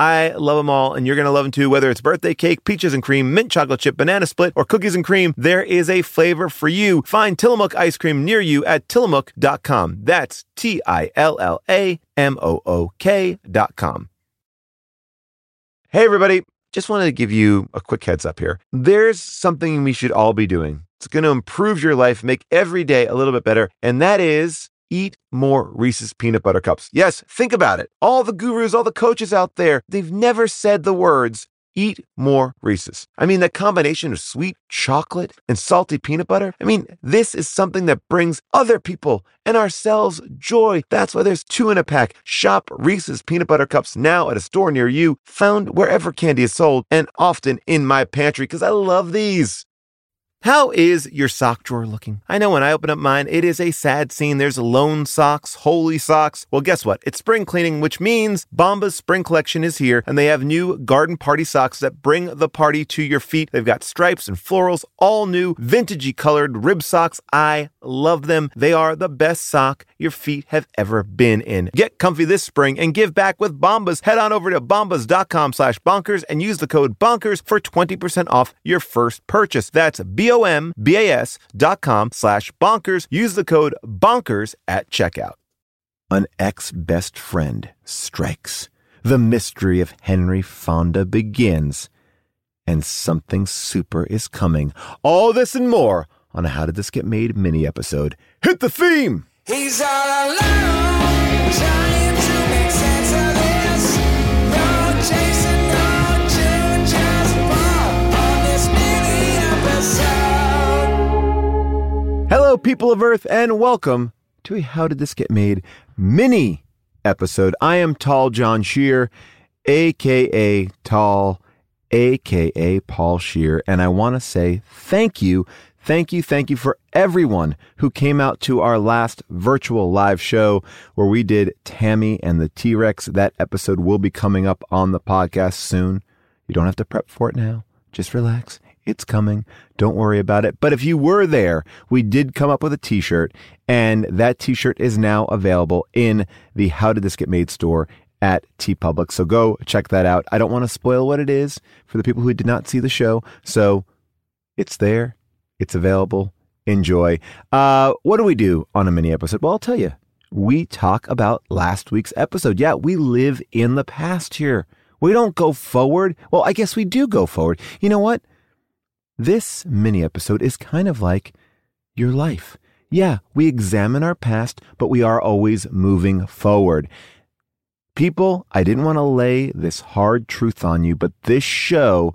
I love them all, and you're going to love them too. Whether it's birthday cake, peaches and cream, mint chocolate chip, banana split, or cookies and cream, there is a flavor for you. Find Tillamook ice cream near you at tillamook.com. That's T I L L A M O O K.com. Hey, everybody. Just wanted to give you a quick heads up here. There's something we should all be doing. It's going to improve your life, make every day a little bit better, and that is eat more Reese's peanut butter cups. Yes, think about it. All the gurus, all the coaches out there, they've never said the words eat more Reese's. I mean, the combination of sweet chocolate and salty peanut butter. I mean, this is something that brings other people and ourselves joy. That's why there's two in a pack. Shop Reese's peanut butter cups now at a store near you, found wherever candy is sold, and often in my pantry because I love these. How is your sock drawer looking? I know when I open up mine, it is a sad scene. There's lone socks, holy socks. Well, guess what? It's spring cleaning, which means Bombas' spring collection is here, and they have new garden party socks that bring the party to your feet. They've got stripes and florals, all new, vintagey colored rib socks. I love them. They are the best sock your feet have ever been in. Get comfy this spring and give back with Bombas. Head on over to bombas.com slash bonkers and use the code bonkers for 20% off your first purchase. That's B B-O-M-B-A-S dot com slash bonkers. Use the code bonkers at checkout. An ex-best friend strikes. The mystery of Henry Fonda begins. And something super is coming. All this and more on a How Did This Get Made mini episode. Hit the theme! He's all alone, people of Earth, and welcome to a How Did This Get Made mini episode. I am Tall John Scheer, aka Tall, aka Paul Scheer, and I want to say thank you, thank you, thank you for everyone who came out to our last virtual live show where we did Tammy and the T Rex. That episode will be coming up on the podcast soon. You don't have to prep for it now. Just relax. It's coming. Don't worry about it. But if you were there, we did come up with a t shirt, and that t shirt is now available in the How Did This Get Made store at TeePublic. So go check that out. I don't want to spoil what it is for the people who did not see the show. So it's there, it's available. Enjoy. Uh, what do we do on a mini episode? Well, I'll tell you. We talk about last week's episode. Yeah, we live in the past here. We don't go forward. Well, I guess we do go forward. You know what? This mini episode is kind of like your life. Yeah, we examine our past, but we are always moving forward. People, I didn't want to lay this hard truth on you, but this show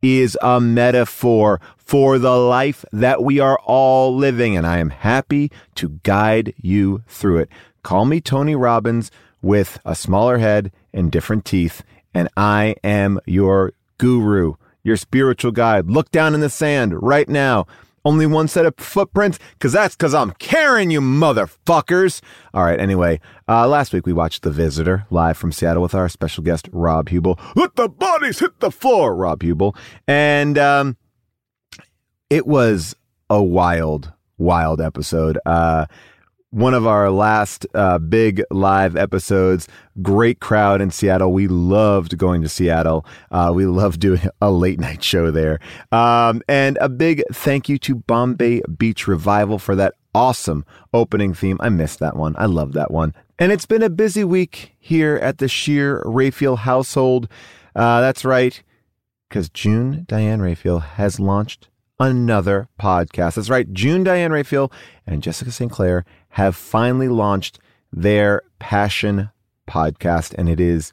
is a metaphor for the life that we are all living, and I am happy to guide you through it. Call me Tony Robbins with a smaller head and different teeth, and I am your guru, your spiritual guide. Look down in the sand right now. Only one set of footprints? Because that's because I'm carrying you, motherfuckers. All right, anyway, uh, last week we watched The Visitor live from Seattle with our special guest, Rob Huebel. Let the bodies hit the floor, Rob Huebel. And um, it was a wild, wild episode. Uh, one of our last uh, big live episodes. Great crowd in Seattle. We loved going to Seattle. Uh, we loved doing a late night show there. Um, and a big thank you to Bombay Beach Revival for that awesome opening theme. I missed that one. I love that one. And it's been a busy week here at the Scheer Raphael household. Uh, that's right, because June Diane Raphael has launched another podcast. That's right. June Diane Raphael and Jessica St. Clair have finally launched their passion podcast, and it is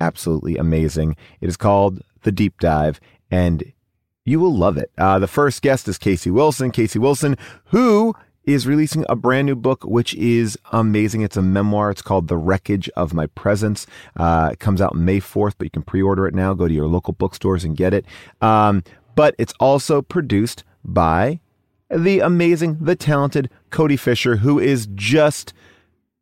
absolutely amazing. It is called The Deep Dive, and you will love it. Uh, the first guest is Casey Wilson. Casey Wilson, who is releasing a brand new book, which is amazing. It's a memoir. It's called The Wreckage of My Presence. Uh, it comes out May 4th, but you can pre order it now. Go to your local bookstores and get it. Um, but it's also produced by the amazing, the talented Cody Fisher, who is just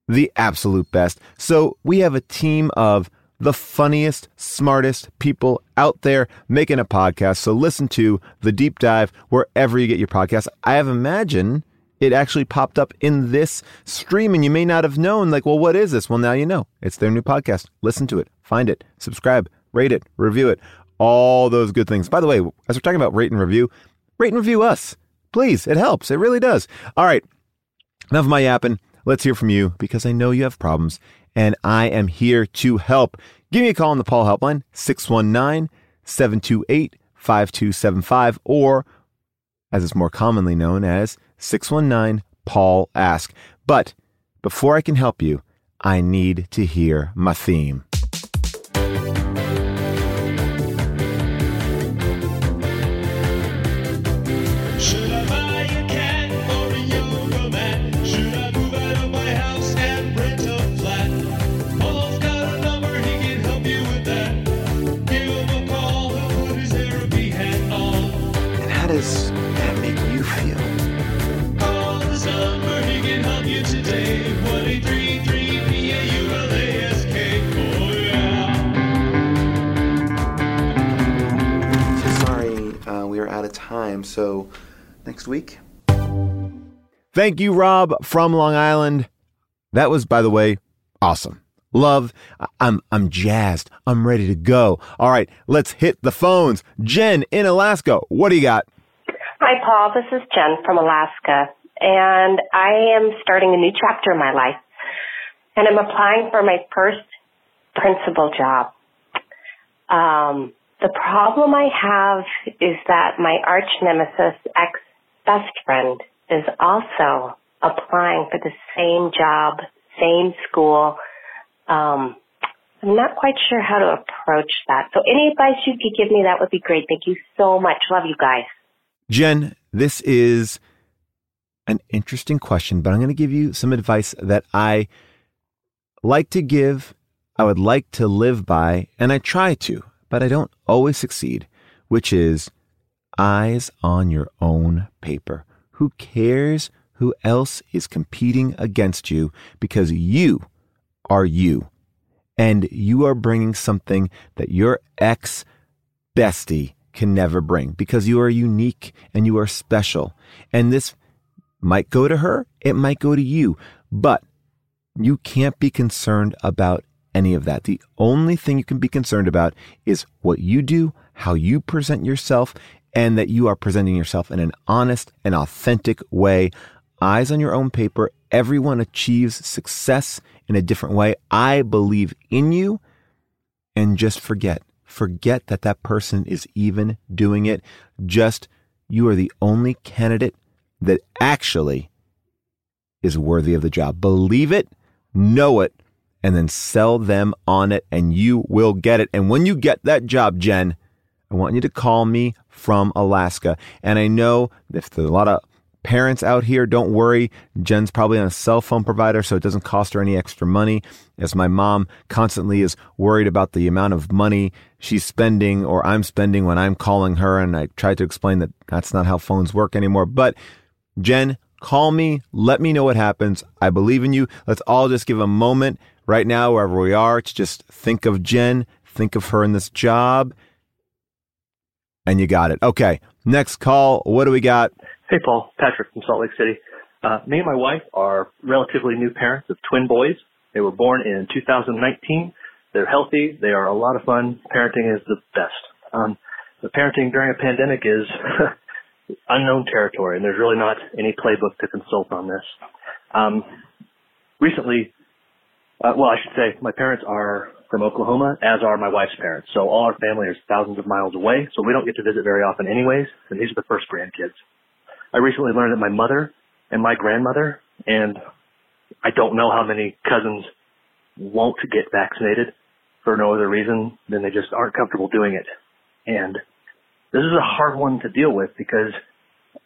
the absolute best. So we have a team of the funniest, smartest people out there making a podcast. So listen to The Deep Dive wherever you get your podcast. I have imagined it actually popped up in this stream and you may not have known, like, well, what is this? Well, now you know. It's their new podcast. Listen to it, find it, subscribe, rate it, review it, all those good things. By the way, as we're talking about rate and review, rate and review us. Please, it helps. It really does. All right. Enough of my yapping. Let's hear from you because I know you have problems and I am here to help. Give me a call on the Paul Helpline, 619 728 5275, or as it's more commonly known as 619 Paul Ask. But before I can help you, I need to hear my theme. So next week. Thank you, Rob from Long Island. That was, by the way, awesome. Love. I- I'm I'm jazzed. I'm ready to go. All right, let's hit the phones. Jen in Alaska, what do you got? Hi, Paul. This is Jen from Alaska, and I am starting a new chapter in my life, and I'm applying for my first principal job. Um, the problem I have is that my arch nemesis, ex best friend, is also applying for the same job, same school. Um, I'm not quite sure how to approach that. So any advice you could give me, that would be great. Thank you so much. Love you guys. Jen, this is an interesting question, but I'm going to give you some advice that I like to give, I would like to live by, and I try to, but I don't always succeed, which is eyes on your own paper. Who cares who else is competing against you because you are you and you are bringing something that your ex bestie can never bring because you are unique and you are special. And this might go to her, it might go to you, but you can't be concerned about any of that. The only thing you can be concerned about is what you do, how you present yourself, and that you are presenting yourself in an honest and authentic way. Eyes on your own paper. Everyone achieves success in a different way. I believe in you and just forget. Forget that that person is even doing it. Just you are the only candidate that actually is worthy of the job. Believe it, know it, and then sell them on it, and you will get it. And when you get that job, Jen, I want you to call me from Alaska. And I know if there's a lot of parents out here, don't worry. Jen's probably on a cell phone provider, so it doesn't cost her any extra money. As my mom constantly is worried about the amount of money she's spending or I'm spending when I'm calling her. And I tried to explain that that's not how phones work anymore. But Jen, call me. Let me know what happens. I believe in you. Let's all just give a moment right now, wherever we are, to just think of Jen, think of her in this job. And you got it. Okay. Next call. What do we got? Hey, Paul. Patrick from Salt Lake City. Uh, me and my wife are relatively new parents of twin boys. They were born in 2019. They're healthy. They are a lot of fun. Parenting is the best. Um, the parenting during a pandemic is unknown territory, and there's really not any playbook to consult on this. Um, recently, uh, well, I should say, my parents are from Oklahoma, as are my wife's parents. So all our family is thousands of miles away, so we don't get to visit very often anyways, and these are the first grandkids. I recently learned that my mother and my grandmother, and I don't know how many cousins won't get vaccinated for no other reason than they just aren't comfortable doing it. And this is a hard one to deal with because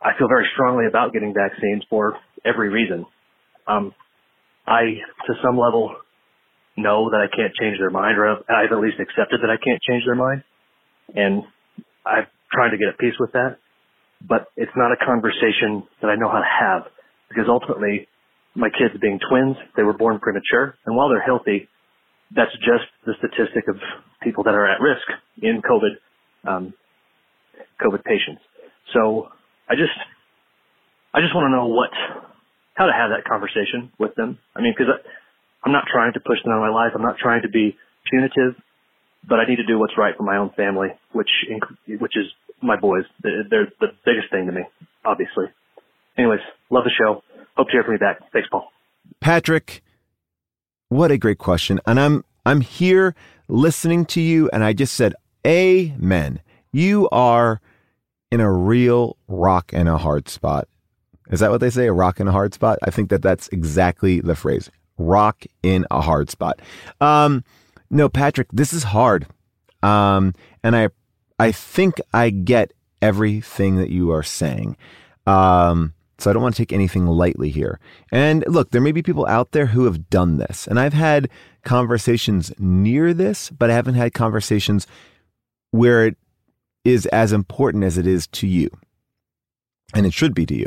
I feel very strongly about getting vaccines for every reason. Um, I, to some level, know that I can't change their mind, or I've at least accepted that I can't change their mind, and I'm trying to get at peace with that. But it's not a conversation that I know how to have because ultimately, my kids being twins, they were born premature, and while they're healthy, that's just the statistic of people that are at risk in COVID, um, COVID patients. So I just, I just want to know what, how to have that conversation with them. I mean, because I'm not trying to push them out of my life. I'm not trying to be punitive, but I need to do what's right for my own family, which which is my boys. They're the biggest thing to me, obviously. Anyways, love the show. Hope to hear from you back. Thanks, Paul. Patrick, what a great question. And I'm I'm here listening to you and I just said amen. You are in a real rock and a hard spot. Is that what they say? A rock in a hard spot? I think that that's exactly the phrase. Rock in a hard spot. Um no, Patrick, this is hard. Um and I I think I get everything that you are saying. Um so I don't want to take anything lightly here. And look, there may be people out there who have done this. And I've had conversations near this, but I haven't had conversations where it is as important as it is to you. And it should be to you.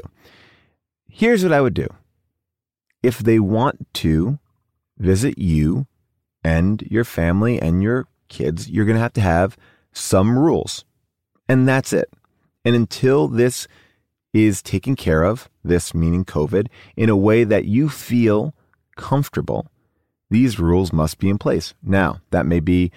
Here's what I would do. If they want to visit you and your family and your kids, you're going to have to have some rules. And that's it. And until this is taken care of, this meaning COVID, in a way that you feel comfortable, these rules must be in place. Now, that may be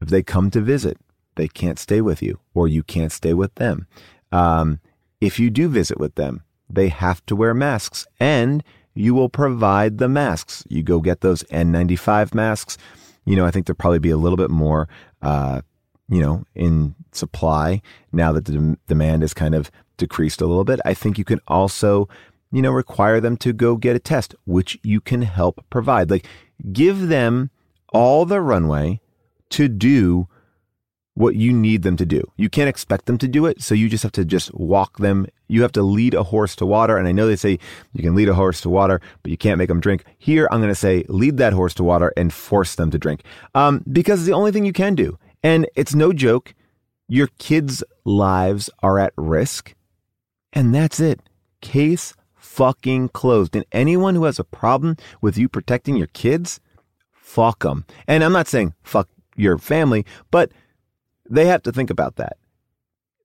if they come to visit, they can't stay with you, or you can't stay with them. Um, if you do visit with them, they have to wear masks, and you will provide the masks. You go get those N95 masks. You know, I think there'll probably be a little bit more, uh, you know, in supply now that the dem- demand is kind of decreased a little bit. I think you can also, you know, require them to go get a test, which you can help provide. Like, give them all the runway to do what you need them to do. You can't expect them to do it, so you just have to just walk them. You have to lead a horse to water. And I know they say you can lead a horse to water, but you can't make them drink. Here, I'm going to say lead that horse to water and force them to drink, um, because it's the only thing you can do. And it's no joke. Your kids' lives are at risk, and that's it. Case fucking closed. And anyone who has a problem with you protecting your kids, fuck them. And I'm not saying fuck your family, but they have to think about that.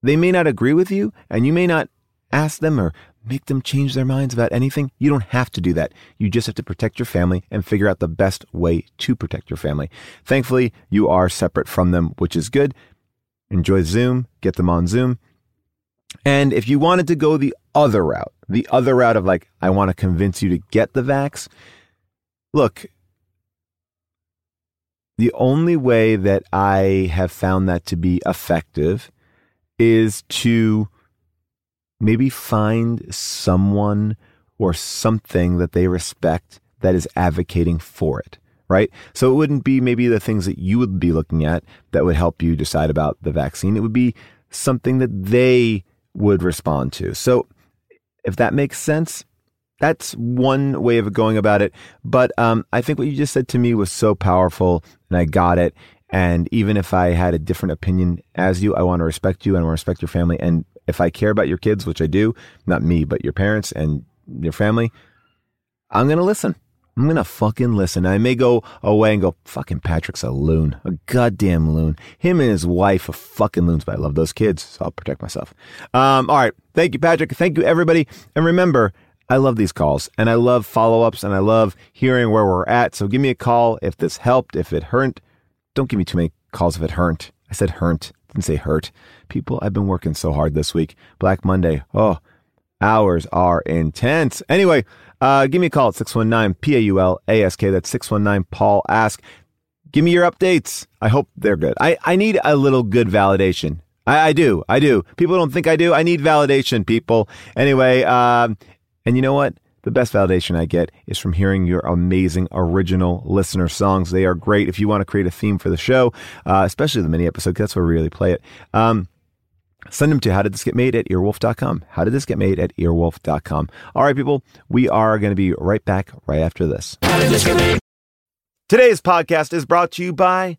They may not agree with you, and you may not ask them or make them change their minds about anything. You don't have to do that. You just have to protect your family and figure out the best way to protect your family. Thankfully, you are separate from them, which is good. Enjoy Zoom, get them on Zoom. And if you wanted to go the other route, the other route of like, I want to convince you to get the vax, look, the only way that I have found that to be effective is to maybe find someone or something that they respect that is advocating for it, right? So it wouldn't be maybe the things that you would be looking at that would help you decide about the vaccine. It would be something that they would respond to. So if that makes sense, that's one way of going about it. But um, I think what you just said to me was so powerful, and I got it. And even if I had a different opinion as you, I want to respect you and I want to respect your family. And if I care about your kids, which I do, not me, but your parents and your family, I'm going to listen. I'm going to fucking listen. I may go away and go, fucking Patrick's a loon, a goddamn loon. Him and his wife are fucking loons, but I love those kids, so I'll protect myself. Um, all right. Thank you, Patrick. Thank you, everybody. And remember, I love these calls and I love follow ups and I love hearing where we're at. So give me a call if this helped, if it hurt. Don't give me too many calls if it hurt. I said hurt, didn't say hurt. People, I've been working so hard this week. Black Monday. Oh, hours are intense. Anyway, uh, give me a call at 619 P A U L A S K. That's 619 Paul Ask. Give me your updates. I hope they're good. I, I need a little good validation. I, I do. I do. People don't think I do. I need validation, people. Anyway, um, and you know what? The best validation I get is from hearing your amazing original listener songs. They are great. If you want to create a theme for the show, uh, especially the mini episode, that's where we really play it. Um, Send them to how did this get made at earwolf.com. How did this get made at earwolf.com. All right, people, we are going to be right back right after this. Today's podcast is brought to you by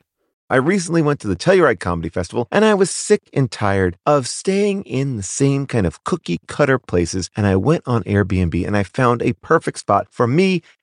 I recently went to the Telluride Comedy Festival and I was sick and tired of staying in the same kind of cookie cutter places. And I went on Airbnb and I found a perfect spot for me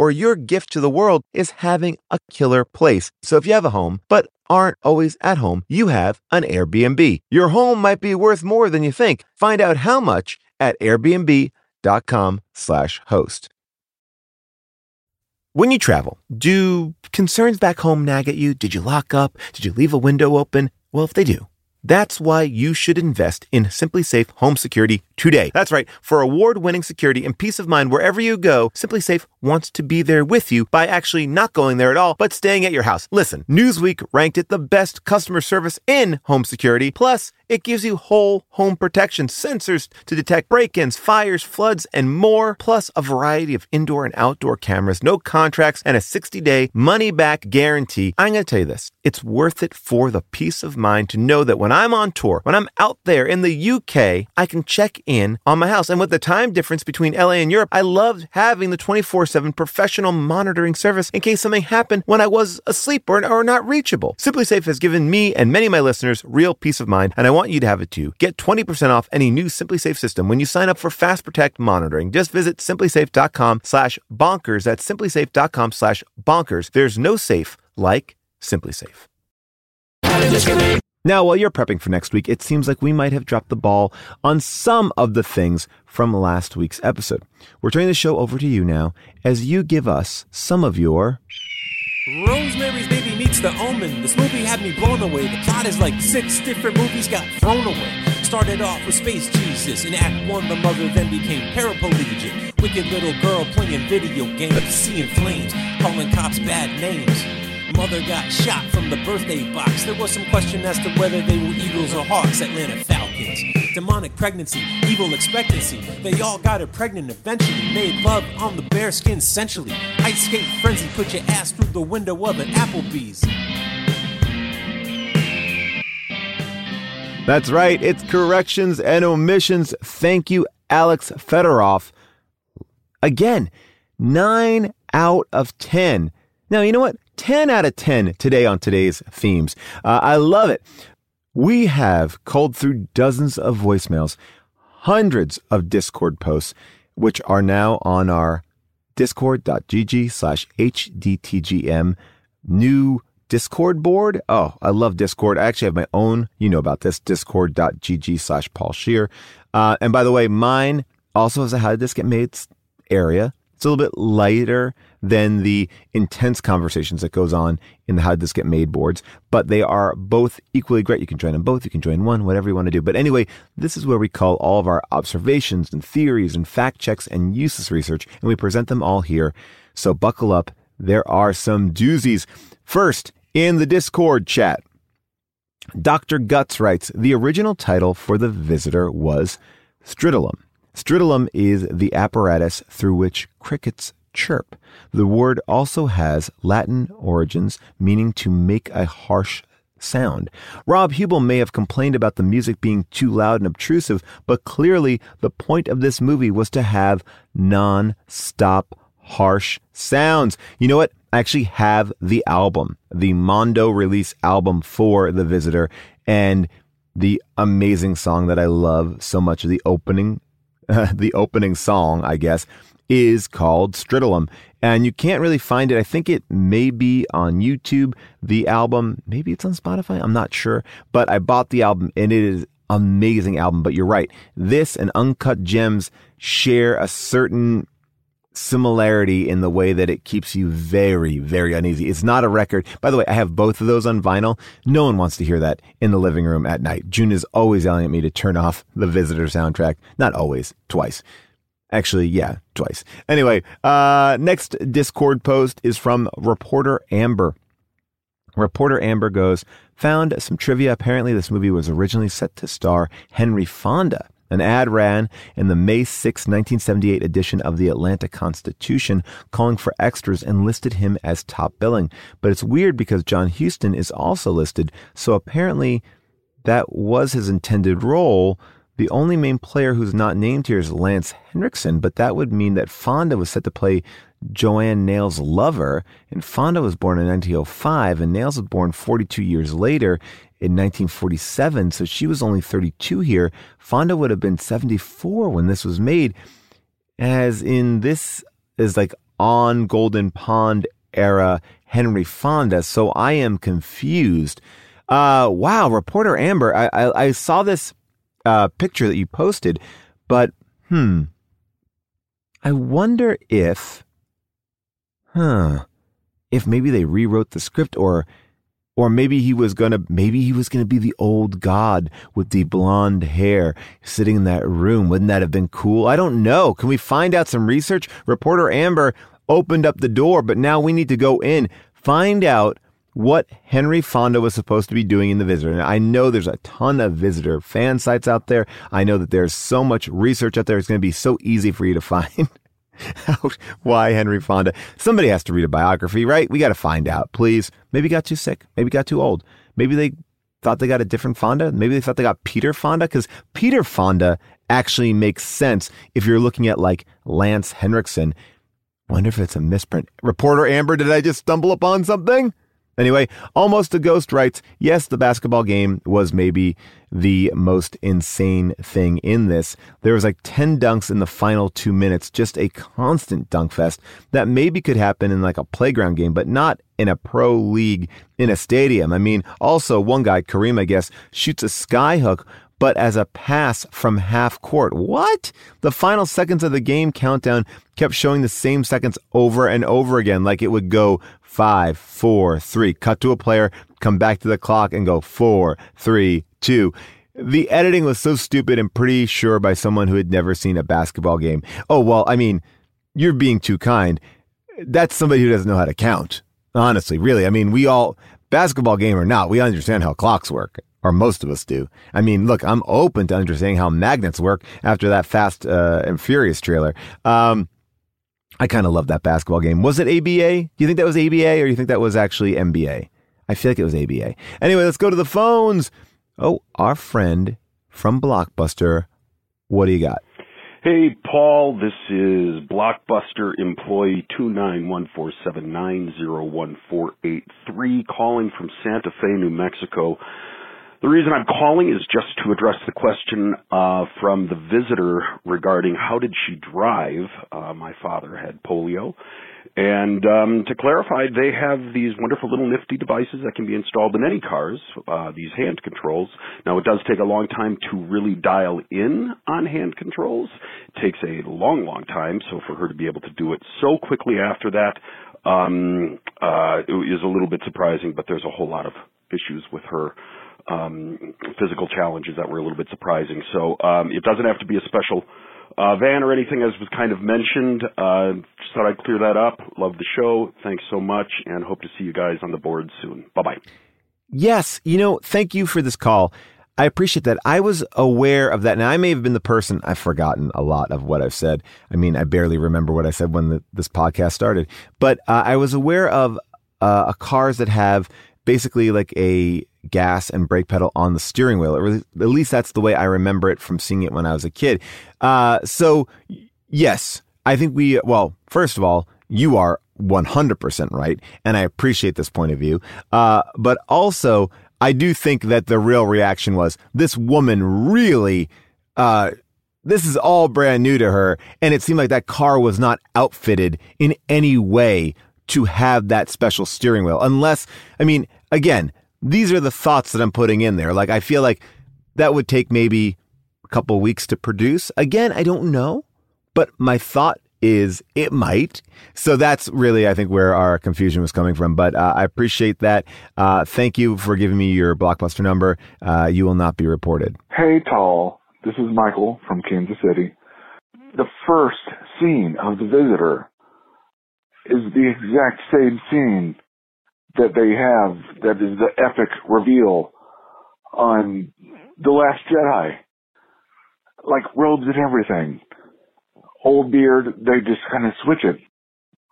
or your gift to the world is having a killer place. So if you have a home, but aren't always at home, you have an Airbnb. Your home might be worth more than you think. Find out how much at airbnb.com slash host. When you travel, do concerns back home nag at you? Did you lock up? Did you leave a window open? Well, if they do, that's why you should invest in SimpliSafe Home Security today. That's right. For award-winning security and peace of mind wherever you go, SimpliSafe wants to be there with you by actually not going there at all, but staying at your house. Listen, Newsweek ranked it the best customer service in home security. Plus, it gives you whole home protection, sensors to detect break-ins, fires, floods, and more, plus a variety of indoor and outdoor cameras, no contracts, and a 60-day money-back guarantee. I'm going to tell you this. It's worth it for the peace of mind to know that when I'm on tour, when I'm out there in the UK, I can check in on my house. And with the time difference between LA and Europe, I loved having the 24-7 professional monitoring service in case something happened when I was asleep or, or not reachable. SimpliSafe has given me and many of my listeners real peace of mind, and I want you to have it too. Get 20% off any new SimpliSafe system when you sign up for Fast Protect monitoring. Just visit simplisafe.com slash bonkers. That's simplisafe.com slash bonkers. There's no safe like SimpliSafe. Now, while you're prepping for next week, it seems like we might have dropped the ball on some of the things from last week's episode. We're turning the show over to you now as you give us some of your Rosemary's Baby meets The Omen. This movie had me blown away. The plot is like six different movies got thrown away. Started off with Space Jesus. In Act 1, the mother then became paraplegic. Wicked little girl playing video games, seeing flames, calling cops bad names. Mother got shot from the birthday box. There was some question as to whether they were Eagles or Hawks, Atlanta Falcons. Demonic pregnancy, evil expectancy. They all got her pregnant eventually. Made love on the bearskin sensually. Ice skate frenzy, put your ass through the window of an Applebee's. That's right. It's corrections and omissions. Thank you, Alex Fedorov. Again, nine out of 10. Now, you know what? 10 out of 10 today on today's themes. Uh, I love it. We have called through dozens of voicemails, hundreds of Discord posts, which are now on our discord.gg slash hdtgm new Discord board. Oh, I love Discord. I actually have my own, you know about this, discord.gg slash Paul Scheer. Uh, and by the way, mine also has a How Did This Get Made area. It's a little bit lighter than the intense conversations that goes on in the How Did This Get Made boards, but they are both equally great. You can join them both, you can join one, whatever you want to do. But anyway, this is where we call all of our observations and theories and fact checks and useless research, and we present them all here. So buckle up. There are some doozies. First, in the Discord chat, Dr. Guts writes The original title for the visitor was Stridulum. Stridulum is the apparatus through which crickets chirp. The word also has Latin origins, meaning to make a harsh sound. Rob Huebel may have complained about the music being too loud and obtrusive, but clearly the point of this movie was to have non stop harsh sounds. You know what? I actually have the album, the Mondo release album for The Visitor, and the amazing song that I love so much, the opening, the opening song, I guess, is called Stridulum. And you can't really find it. I think it may be on YouTube, the album. Maybe it's on Spotify. I'm not sure. But I bought the album and it is amazing album. But you're right. This and Uncut Gems share a certain similarity in the way that it keeps you very, very uneasy. It's not a record. By the way, I have both of those on vinyl. No one wants to hear that in the living room at night. June is always yelling at me to turn off the Visitor soundtrack. Not always, twice. Actually, yeah, twice. Anyway, uh, next Discord post is from reporter Amber. Reporter Amber goes, found some trivia. Apparently, this movie was originally set to star Henry Fonda. An ad ran in the May 6, 1978 edition of the Atlanta Constitution calling for extras and listed him as top billing. But it's weird because John Huston is also listed, so apparently that was his intended role. The only main player who's not named here is Lance Henriksen, but that would mean that Fonda was set to play Joanne Nail's lover, and Fonda was born in 1905, and Nails was born 42 years later in 1947, so she was only 32 here. Fonda would have been 74 when this was made, as in this is like on Golden Pond era Henry Fonda, so I am confused. Uh, wow, reporter Amber, I, I, I saw this uh, picture that you posted, but hmm, I wonder if, huh, if maybe they rewrote the script or or maybe he was gonna maybe he was gonna be the old god with the blonde hair sitting in that room. Wouldn't that have been cool? I don't know. Can we find out some research? Reporter amber opened up the door but now we need to go in find out what henry fonda was supposed to be doing in the visitor and i know there's a ton of visitor fan sites out there i know that there's so much research out there it's going to be so easy for you to find out why Henry Fonda. Somebody has to read a biography, right? We got to find out, please. Maybe got too sick. Maybe got too old. Maybe they thought they got a different Fonda. Maybe they thought they got Peter Fonda because Peter Fonda actually makes sense if you're looking at like Lance Henriksen. Wonder if it's a misprint. Reporter Amber, did I just stumble upon something? Anyway, Almost a Ghost writes, yes, the basketball game was maybe the most insane thing in this. There was like 10 dunks in the final two minutes, just a constant dunk fest that maybe could happen in like a playground game, but not in a pro league in a stadium. I mean, also one guy, Kareem, I guess, shoots a skyhook but as a pass from half court. What? The final seconds of the game countdown kept showing the same seconds over and over again, like it would go five, four, three, cut to a player, come back to the clock and go four, three, two. The editing was so stupid and pretty sure by someone who had never seen a basketball game. Oh, well, I mean, you're being too kind. That's somebody who doesn't know how to count. Honestly, really. I mean, we all, basketball game or not, we understand how clocks work or most of us do. I mean, look, I'm open to understanding how magnets work after that Fast uh, and Furious trailer. Um, I kind of love that basketball game. Was it ABA? Do you think that was ABA or do you think that was actually NBA? I feel like it was ABA. Anyway, let's go to the phones. Oh, our friend from Blockbuster. What do you got? Hey, Paul, this is Blockbuster employee 29147901483 calling from Santa Fe, New Mexico. The reason I'm calling is just to address the question uh, from the visitor regarding how did she drive. Uh, my father had polio. And um, to clarify, they have these wonderful little nifty devices that can be installed in any cars, uh, these hand controls. Now, it does take a long time to really dial in on hand controls. It takes a long, long time. So for her to be able to do it so quickly after that um, uh, is a little bit surprising, but there's a whole lot of issues with her um, physical challenges that were a little bit surprising. So um, it doesn't have to be a special uh, van or anything, as was kind of mentioned. Uh, just thought I'd clear that up. Love the show. Thanks so much, and hope to see you guys on the board soon. Bye bye. Yes, you know, thank you for this call. I appreciate that. I was aware of that. Now, I may have been the person, I've forgotten a lot of what I've said. I mean, I barely remember what I said when the, this podcast started, but uh, I was aware of uh, cars that have basically like a gas and brake pedal on the steering wheel. At least that's the way I remember it from seeing it when I was a kid. Uh, so, yes, I think we, well, first of all, you are 100% right. And I appreciate this point of view. Uh, but also, I do think that the real reaction was this woman really, uh, this is all brand new to her. And it seemed like that car was not outfitted in any way to have that special steering wheel. Unless, I mean, again, these are the thoughts that I'm putting in there. Like, I feel like that would take maybe a couple weeks to produce. Again, I don't know, but my thought is it might. So that's really, I think, where our confusion was coming from. But uh, I appreciate that. Uh, thank you for giving me your blockbuster number. Uh, you will not be reported. Hey, Tall. This is Michael from Kansas City. The first scene of The Visitor is the exact same scene that they have that is the epic reveal on The Last Jedi. Like robes and everything. Old beard, they just kind of switch it.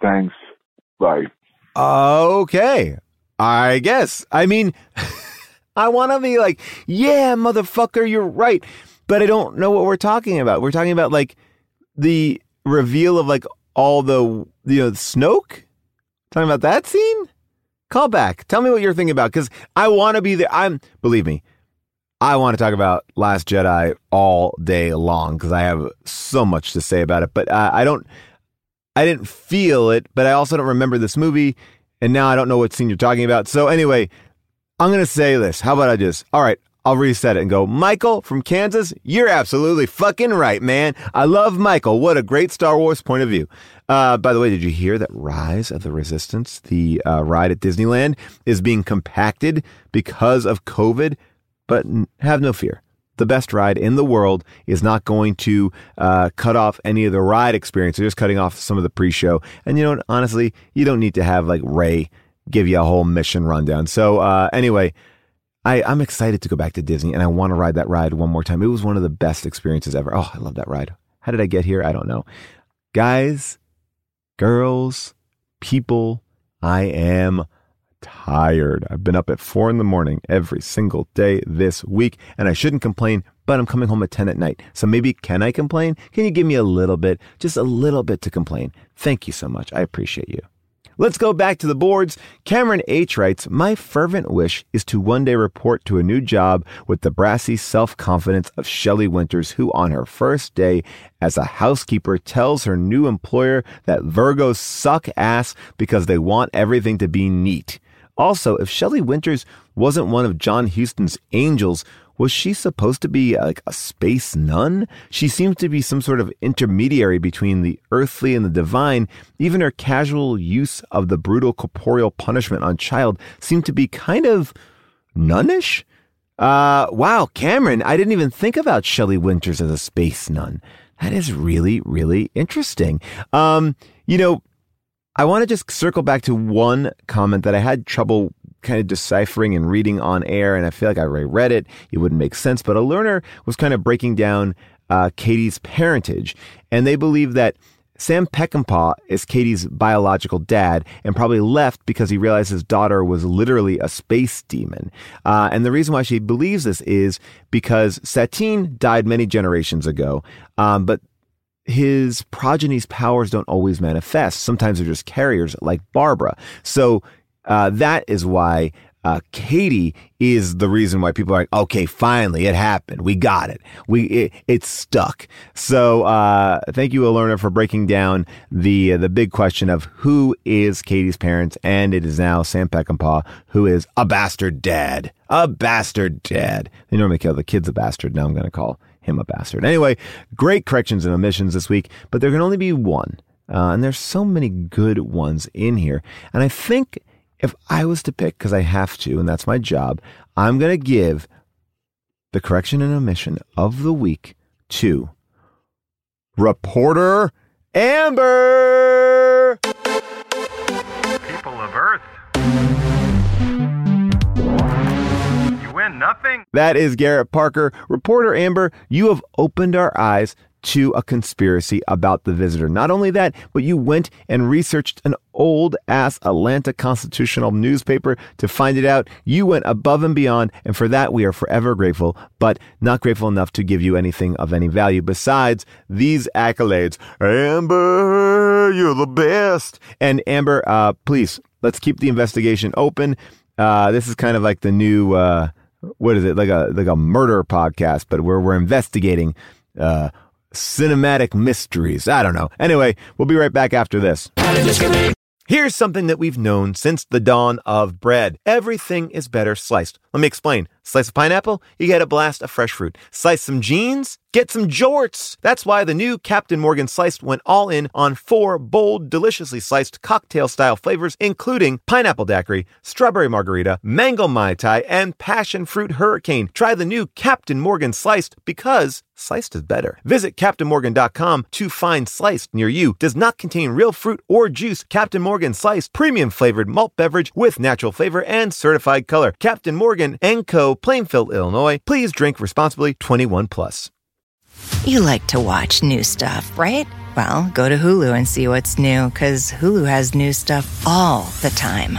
Thanks. Bye. Okay. I guess. I mean, I want to be like, yeah, motherfucker, you're right. But I don't know what we're talking about. We're talking about like the reveal of like all the, you know, Snoke? Talking about that scene? Call back. Tell me what you're thinking about because I want to be there. I'm, believe me, I want to talk about Last Jedi all day long because I have so much to say about it. But uh, I don't, I didn't feel it, but I also don't remember this movie. And now I don't know what scene you're talking about. So anyway, I'm going to say this. How about I just, all right, I'll reset it and go, Michael from Kansas, you're absolutely fucking right, man. I love Michael. What a great Star Wars point of view. Uh, by the way, did you hear that Rise of the Resistance, the uh, ride at Disneyland, is being compacted because of COVID? But have no fear. The best ride in the world is not going to uh, cut off any of the ride experience. They're just cutting off some of the pre-show. And you know, what? honestly, you don't need to have like Rey give you a whole mission rundown. So uh, anyway, I, I'm excited to go back to Disney and I want to ride that ride one more time. It was one of the best experiences ever. Oh, I love that ride. How did I get here? I don't know. Guys, girls, people, I am tired. I've been up at four in the morning every single day this week, and I shouldn't complain, but I'm coming home at 10 at night. So maybe can I complain? Can you give me a little bit, just a little bit to complain? Thank you so much. I appreciate you. Let's go back to the boards. Cameron H. writes, My fervent wish is to one day report to a new job with the brassy self confidence of Shelley Winters, who on her first day as a housekeeper tells her new employer that Virgos suck ass because they want everything to be neat. Also, if Shelley Winters wasn't one of John Huston's angels, was she supposed to be like a space nun? She seems to be some sort of intermediary between the earthly and the divine. Even her casual use of the brutal corporeal punishment on child seemed to be kind of nunnish. Uh, wow, Cameron, I didn't even think about Shelley Winters as a space nun. That is really, really interesting. Um, you know, I want to just circle back to one comment that I had trouble kind of deciphering and reading on air, and I feel like I already read it. It wouldn't make sense, but a learner was kind of breaking down uh, Katie's parentage, and they believe that Sam Peckinpah is Katie's biological dad and probably left because he realized his daughter was literally a space demon. Uh, and the reason why she believes this is because Sateen died many generations ago, um, but his progeny's powers don't always manifest. Sometimes they're just carriers like Barbara. So uh, that is why uh, Katie is the reason why people are like, okay, finally, it happened. We got it. We it, it's stuck. So uh, thank you, Alerna, for breaking down the uh, the big question of who is Katie's parents, and it is now Sam Peckinpah who is a bastard dad, a bastard dad. They normally call the kids a bastard. Now I'm going to call him a bastard. Anyway, great corrections and omissions this week, but there can only be one. Uh, and there's so many good ones in here. And I think if I was to pick, because I have to, and that's my job, I'm going to give the correction and omission of the week to reporter Amber. People of Earth. You win nothing. That is Garrett Parker. Reporter Amber, you have opened our eyes to a conspiracy about the visitor. Not only that, but you went and researched an old ass Atlanta constitutional newspaper to find it out. You went above and beyond, and for that we are forever grateful, but not grateful enough to give you anything of any value besides these accolades. Amber, you're the best. And Amber, uh, please, let's keep the investigation open. Uh, this is kind of like the new, uh, what is it? Like a, like a murder podcast, but where we're investigating, uh, cinematic mysteries. I don't know. Anyway, we'll be right back after this. Here's something that we've known since the dawn of bread. Everything is better sliced. Let me explain. Slice a pineapple, you get a blast of fresh fruit. Slice some jeans, get some jorts. That's why the new Captain Morgan Sliced went all in on four bold, deliciously sliced cocktail style flavors, including pineapple daiquiri, strawberry margarita, mango mai tai, and passion fruit hurricane. Try the new Captain Morgan Sliced because sliced is better. Visit CaptainMorgan.com to find sliced near you. Does not contain real fruit or juice. Captain Morgan Sliced, premium flavored malt beverage with natural flavor and certified color. Captain Morgan and Co. Plainfield, Illinois. Please drink responsibly. 21 plus. You like to watch new stuff, right? Well, go to Hulu and see what's new, because Hulu has new stuff all the time.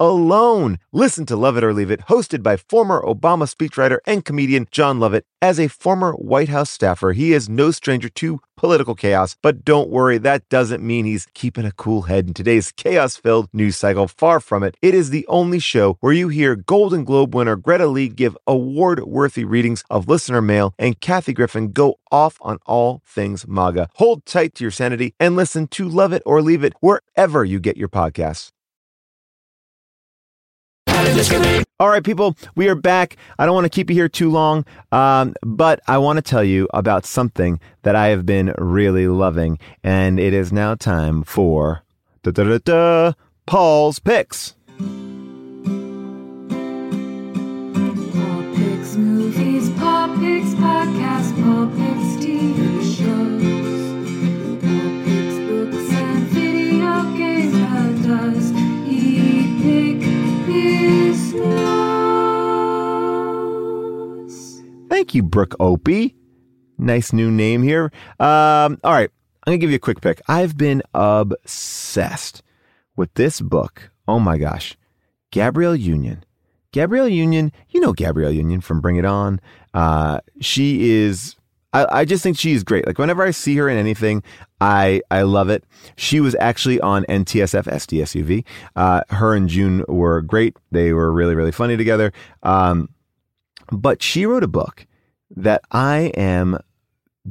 alone. Listen to Love It or Leave It, hosted by former Obama speechwriter and comedian Jon Lovett. As a former White House staffer, he is no stranger to political chaos, but don't worry, that doesn't mean he's keeping a cool head in today's chaos filled news cycle. Far from it. It is the only show where you hear Golden Globe winner Greta Lee give award worthy readings of listener mail and Kathy Griffin go off on all things MAGA. Hold tight to your sanity and listen to Love It or Leave It wherever you get your podcasts. All right, people, we are back. I don't want to keep you here too long, um, but I want to tell you about something that I have been really loving, and it is now time for Paul's picks. Paul picks movies, Paul picks podcasts, Paul picks Thank you, Brooke Opie. Nice new name here. Um, all right, I'm gonna give you a quick pick. I've been obsessed with this book. Oh my gosh, Gabrielle Union. Gabrielle Union, you know Gabrielle Union from Bring It On. Uh, she is. I, I just think she is great. Like whenever I see her in anything, I I love it. She was actually on NTSF SDSUV. Uh, her and June were great. They were really really funny together. Um, but she wrote a book that I am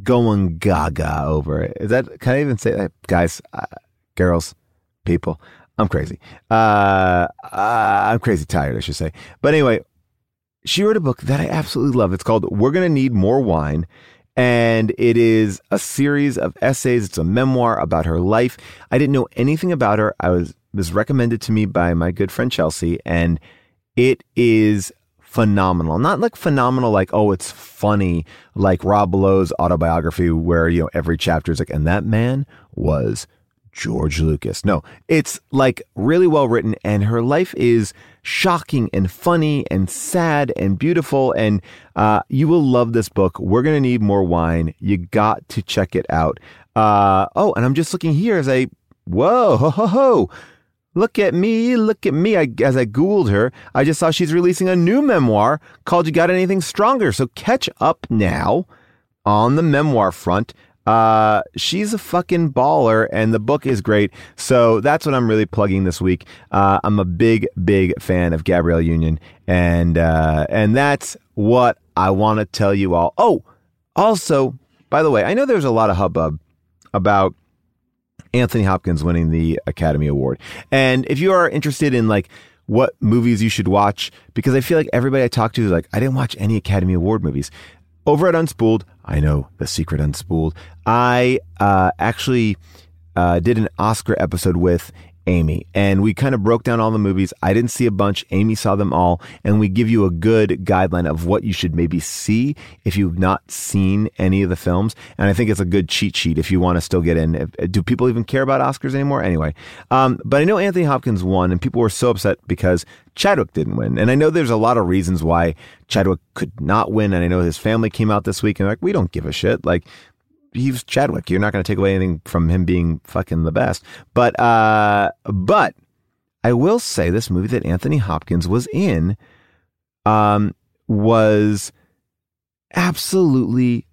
going gaga over. Is that can I even say that, guys, uh, girls, people? I'm crazy. Uh, uh, I'm crazy tired, I should say. But anyway, she wrote a book that I absolutely love. It's called "We're Gonna Need More Wine." And it is a series of essays. It's a memoir about her life. I didn't know anything about her. I was was recommended to me by my good friend Chelsea, and it is phenomenal. Not like phenomenal, like, oh, it's funny, like Rob Lowe's autobiography, where, you know, every chapter is like, and that man was George Lucas. No, it's like really well written, and her life is shocking and funny and sad and beautiful. And uh, you will love this book. We're going to need more wine. You got to check it out. Uh, oh, and I'm just looking here as I, whoa, ho, ho, ho. Look at me, look at me. I, as I Googled her, I just saw she's releasing a new memoir called You Got Anything Stronger. So catch up now on the memoir front. Uh, she's a fucking baller, and the book is great. So that's what I'm really plugging this week. Uh, I'm a big, big fan of Gabrielle Union, and uh, and that's what I want to tell you all. Oh, also, by the way, I know there's a lot of hubbub about Anthony Hopkins winning the Academy Award, and if you are interested in like what movies you should watch, because I feel like everybody I talk to is like, I didn't watch any Academy Award movies. Over at Unspooled, I know the secret Unspooled. I uh, actually uh, did an Oscar episode with Amy, and we kind of broke down all the movies. I didn't see a bunch. Amy saw them all, and we give you a good guideline of what you should maybe see if you've not seen any of the films. And I think it's a good cheat sheet if you want to still get in. Do people even care about Oscars anymore? Anyway, um, but I know Anthony Hopkins won, and people were so upset because Chadwick didn't win. And I know there's a lot of reasons why Chadwick could not win. And I know his family came out this week and like, we don't give a shit. Like, he's Chadwick. You're not going to take away anything from him being fucking the best. But, uh, but I will say this movie that Anthony Hopkins was in, um, was absolutely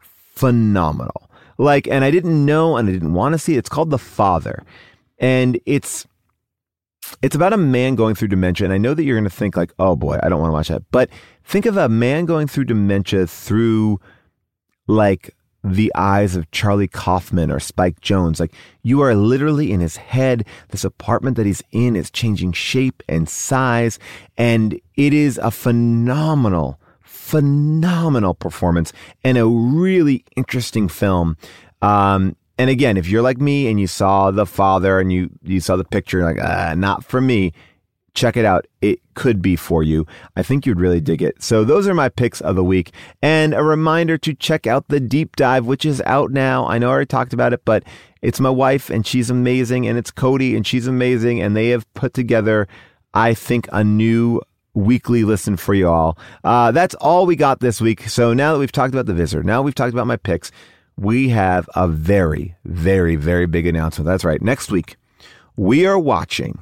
phenomenal. Like, and I didn't know and I didn't want to see it. It's called The Father. And it's, it's about a man going through dementia. And I know that you're going to think like, oh boy, I don't want to watch that. But think of a man going through dementia through like the eyes of Charlie Kaufman or Spike Jonze. Like you are literally in his head. This apartment that he's in is changing shape and size. And it is a phenomenal, phenomenal performance and a really interesting film. Um, and again, if you're like me and you saw the father and you, you saw the picture, like, ah, not for me, check it out. It could be for you. I think you'd really dig it. So those are my picks of the week. And a reminder to check out the deep dive, which is out now. I know I already talked about it, but it's my wife and she's amazing. And it's Cody and she's amazing. And they have put together, I think, a new weekly listen for you all. Uh, that's all we got this week. So now that we've talked about the visitor, now we've talked about my picks, we have a very, very, very big announcement. That's right. Next week, we are watching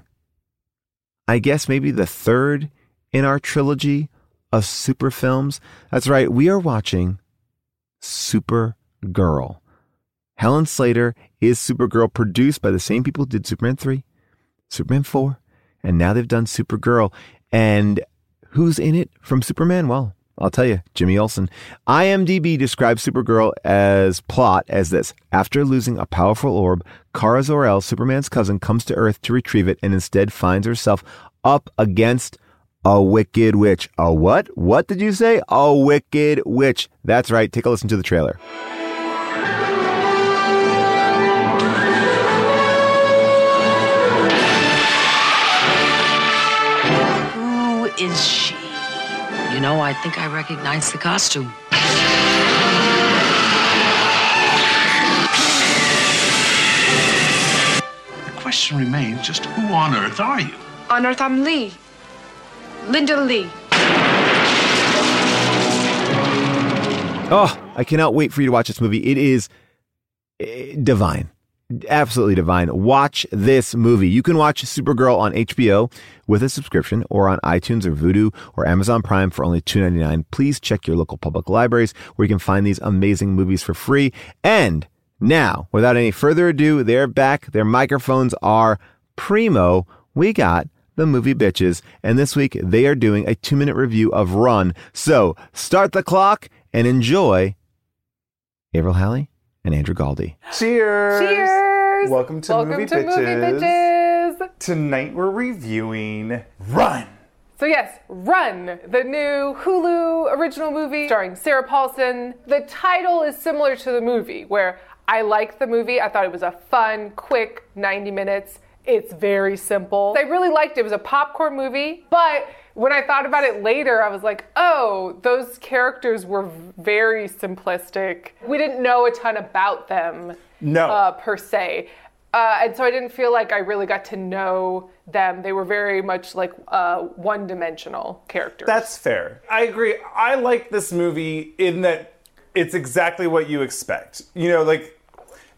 I guess maybe the third in our trilogy of super films. That's right, we are watching Supergirl. Helen Slater is Supergirl, produced by the same people who did Superman 3, Superman 4, and now they've done Supergirl. And who's in it from Superman? Well, I'll tell you, Jimmy Olsen. IMDb describes Supergirl as plot as this. After losing a powerful orb, Kara Zor-El, Superman's cousin, comes to Earth to retrieve it and instead finds herself up against a wicked witch. A what? What did you say? A wicked witch. That's right. Take a listen to the trailer. Who is she? You know, I think I recognize the costume. The question remains just who on earth are you? On Earth, I'm Lee. Linda Lee. Oh, I cannot wait for you to watch this movie. It is eh, divine. Absolutely divine. Watch this movie. You can watch Supergirl on HBO with a subscription or on iTunes or Vudu or Amazon Prime for only $2.99. Please check your local public libraries where you can find these amazing movies for free. And now, without any further ado, they're back. Their microphones are primo. We got the movie bitches. And this week they are doing a two minute review of Run. So start the clock and enjoy Avril Halley and Andrew Galdi. Cheers! Cheers! Welcome to, Welcome movie, to bitches. Movie Bitches. Tonight we're reviewing Run. So yes, Run, the new Hulu original movie starring Sarah Paulson. The title is similar to the movie, where I liked the movie. I thought it was a fun, quick 90 minutes. It's very simple. I really liked it. It was a popcorn movie, but when I thought about it later, I was like, oh, those characters were very simplistic. We didn't know a ton about them No. uh, per se. Uh, and so I didn't feel like I really got to know them. They were very much like uh, one dimensional characters. That's fair. I agree. I like this movie in that it's exactly what you expect. You know, like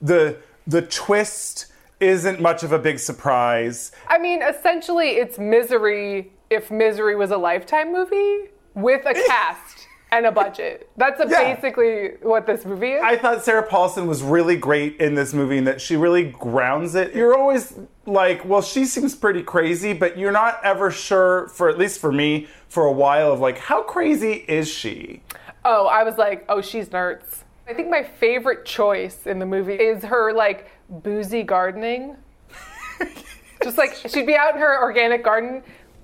the the twist isn't much of a big surprise. I mean, essentially, it's Misery if Misery was a Lifetime movie with a cast and a budget. That's a Yeah. basically what this movie is. I thought Sarah Paulson was really great in this movie and that she really grounds it. You're always like, well, she seems pretty crazy, but you're not ever sure, for at least for me, for a while of like, how crazy is she? Oh, I was like, oh, she's nerds. I think my favorite choice in the movie is her like boozy gardening. Just like she'd be out in her organic garden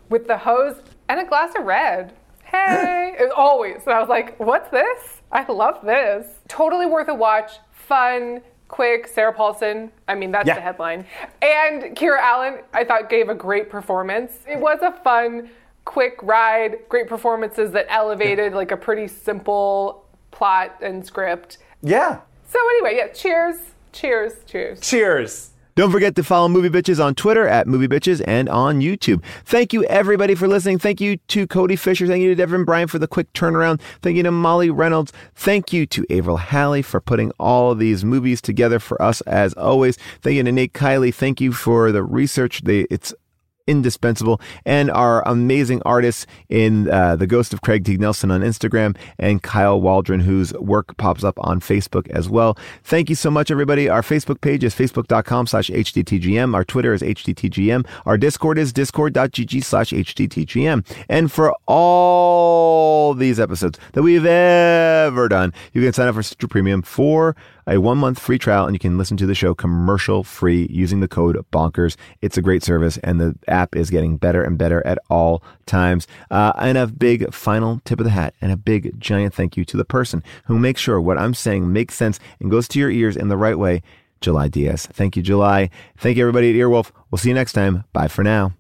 with the hose and a glass of red. Hey, it was always. And I was like, what's this? I love this. Totally worth a watch. Fun, quick. Sarah Paulson. I mean, that's Yeah. the headline. And Kiera Allen, I thought gave a great performance. It was a fun, quick ride. Great performances that elevated like a pretty simple plot and script. Yeah. So anyway, yeah. Cheers. Cheers. Cheers. Cheers. Don't forget to follow Movie Bitches on Twitter at Movie Bitches and on YouTube. Thank you everybody for listening. Thank you to Cody Fisher. Thank you to Devon Bryant for the quick turnaround. Thank you to Molly Reynolds. Thank you to Avril Halley for putting all of these movies together for us as always. Thank you to Nate Kiley. Thank you for the research. They, it's indispensable and our amazing artists in uh, the ghost of craig t nelson on instagram and kyle waldron whose work pops up on facebook as well. Thank you so much everybody. Our facebook page is facebook.com slash hdtgm our twitter is hdtgm our discord is discord.gg slash hdtgm and for all these episodes that we've ever done you can sign up for stitcher premium for a one month free trial and you can listen to the show commercial free using the code bonkers. It's a great service and the app is getting better and better at all times. Uh, and a big final tip of the hat and a big giant thank you to the person who makes sure what i'm saying makes sense and goes to your ears in the right way. July diaz thank you july. Thank you everybody at earwolf. We'll see you next time. Bye for now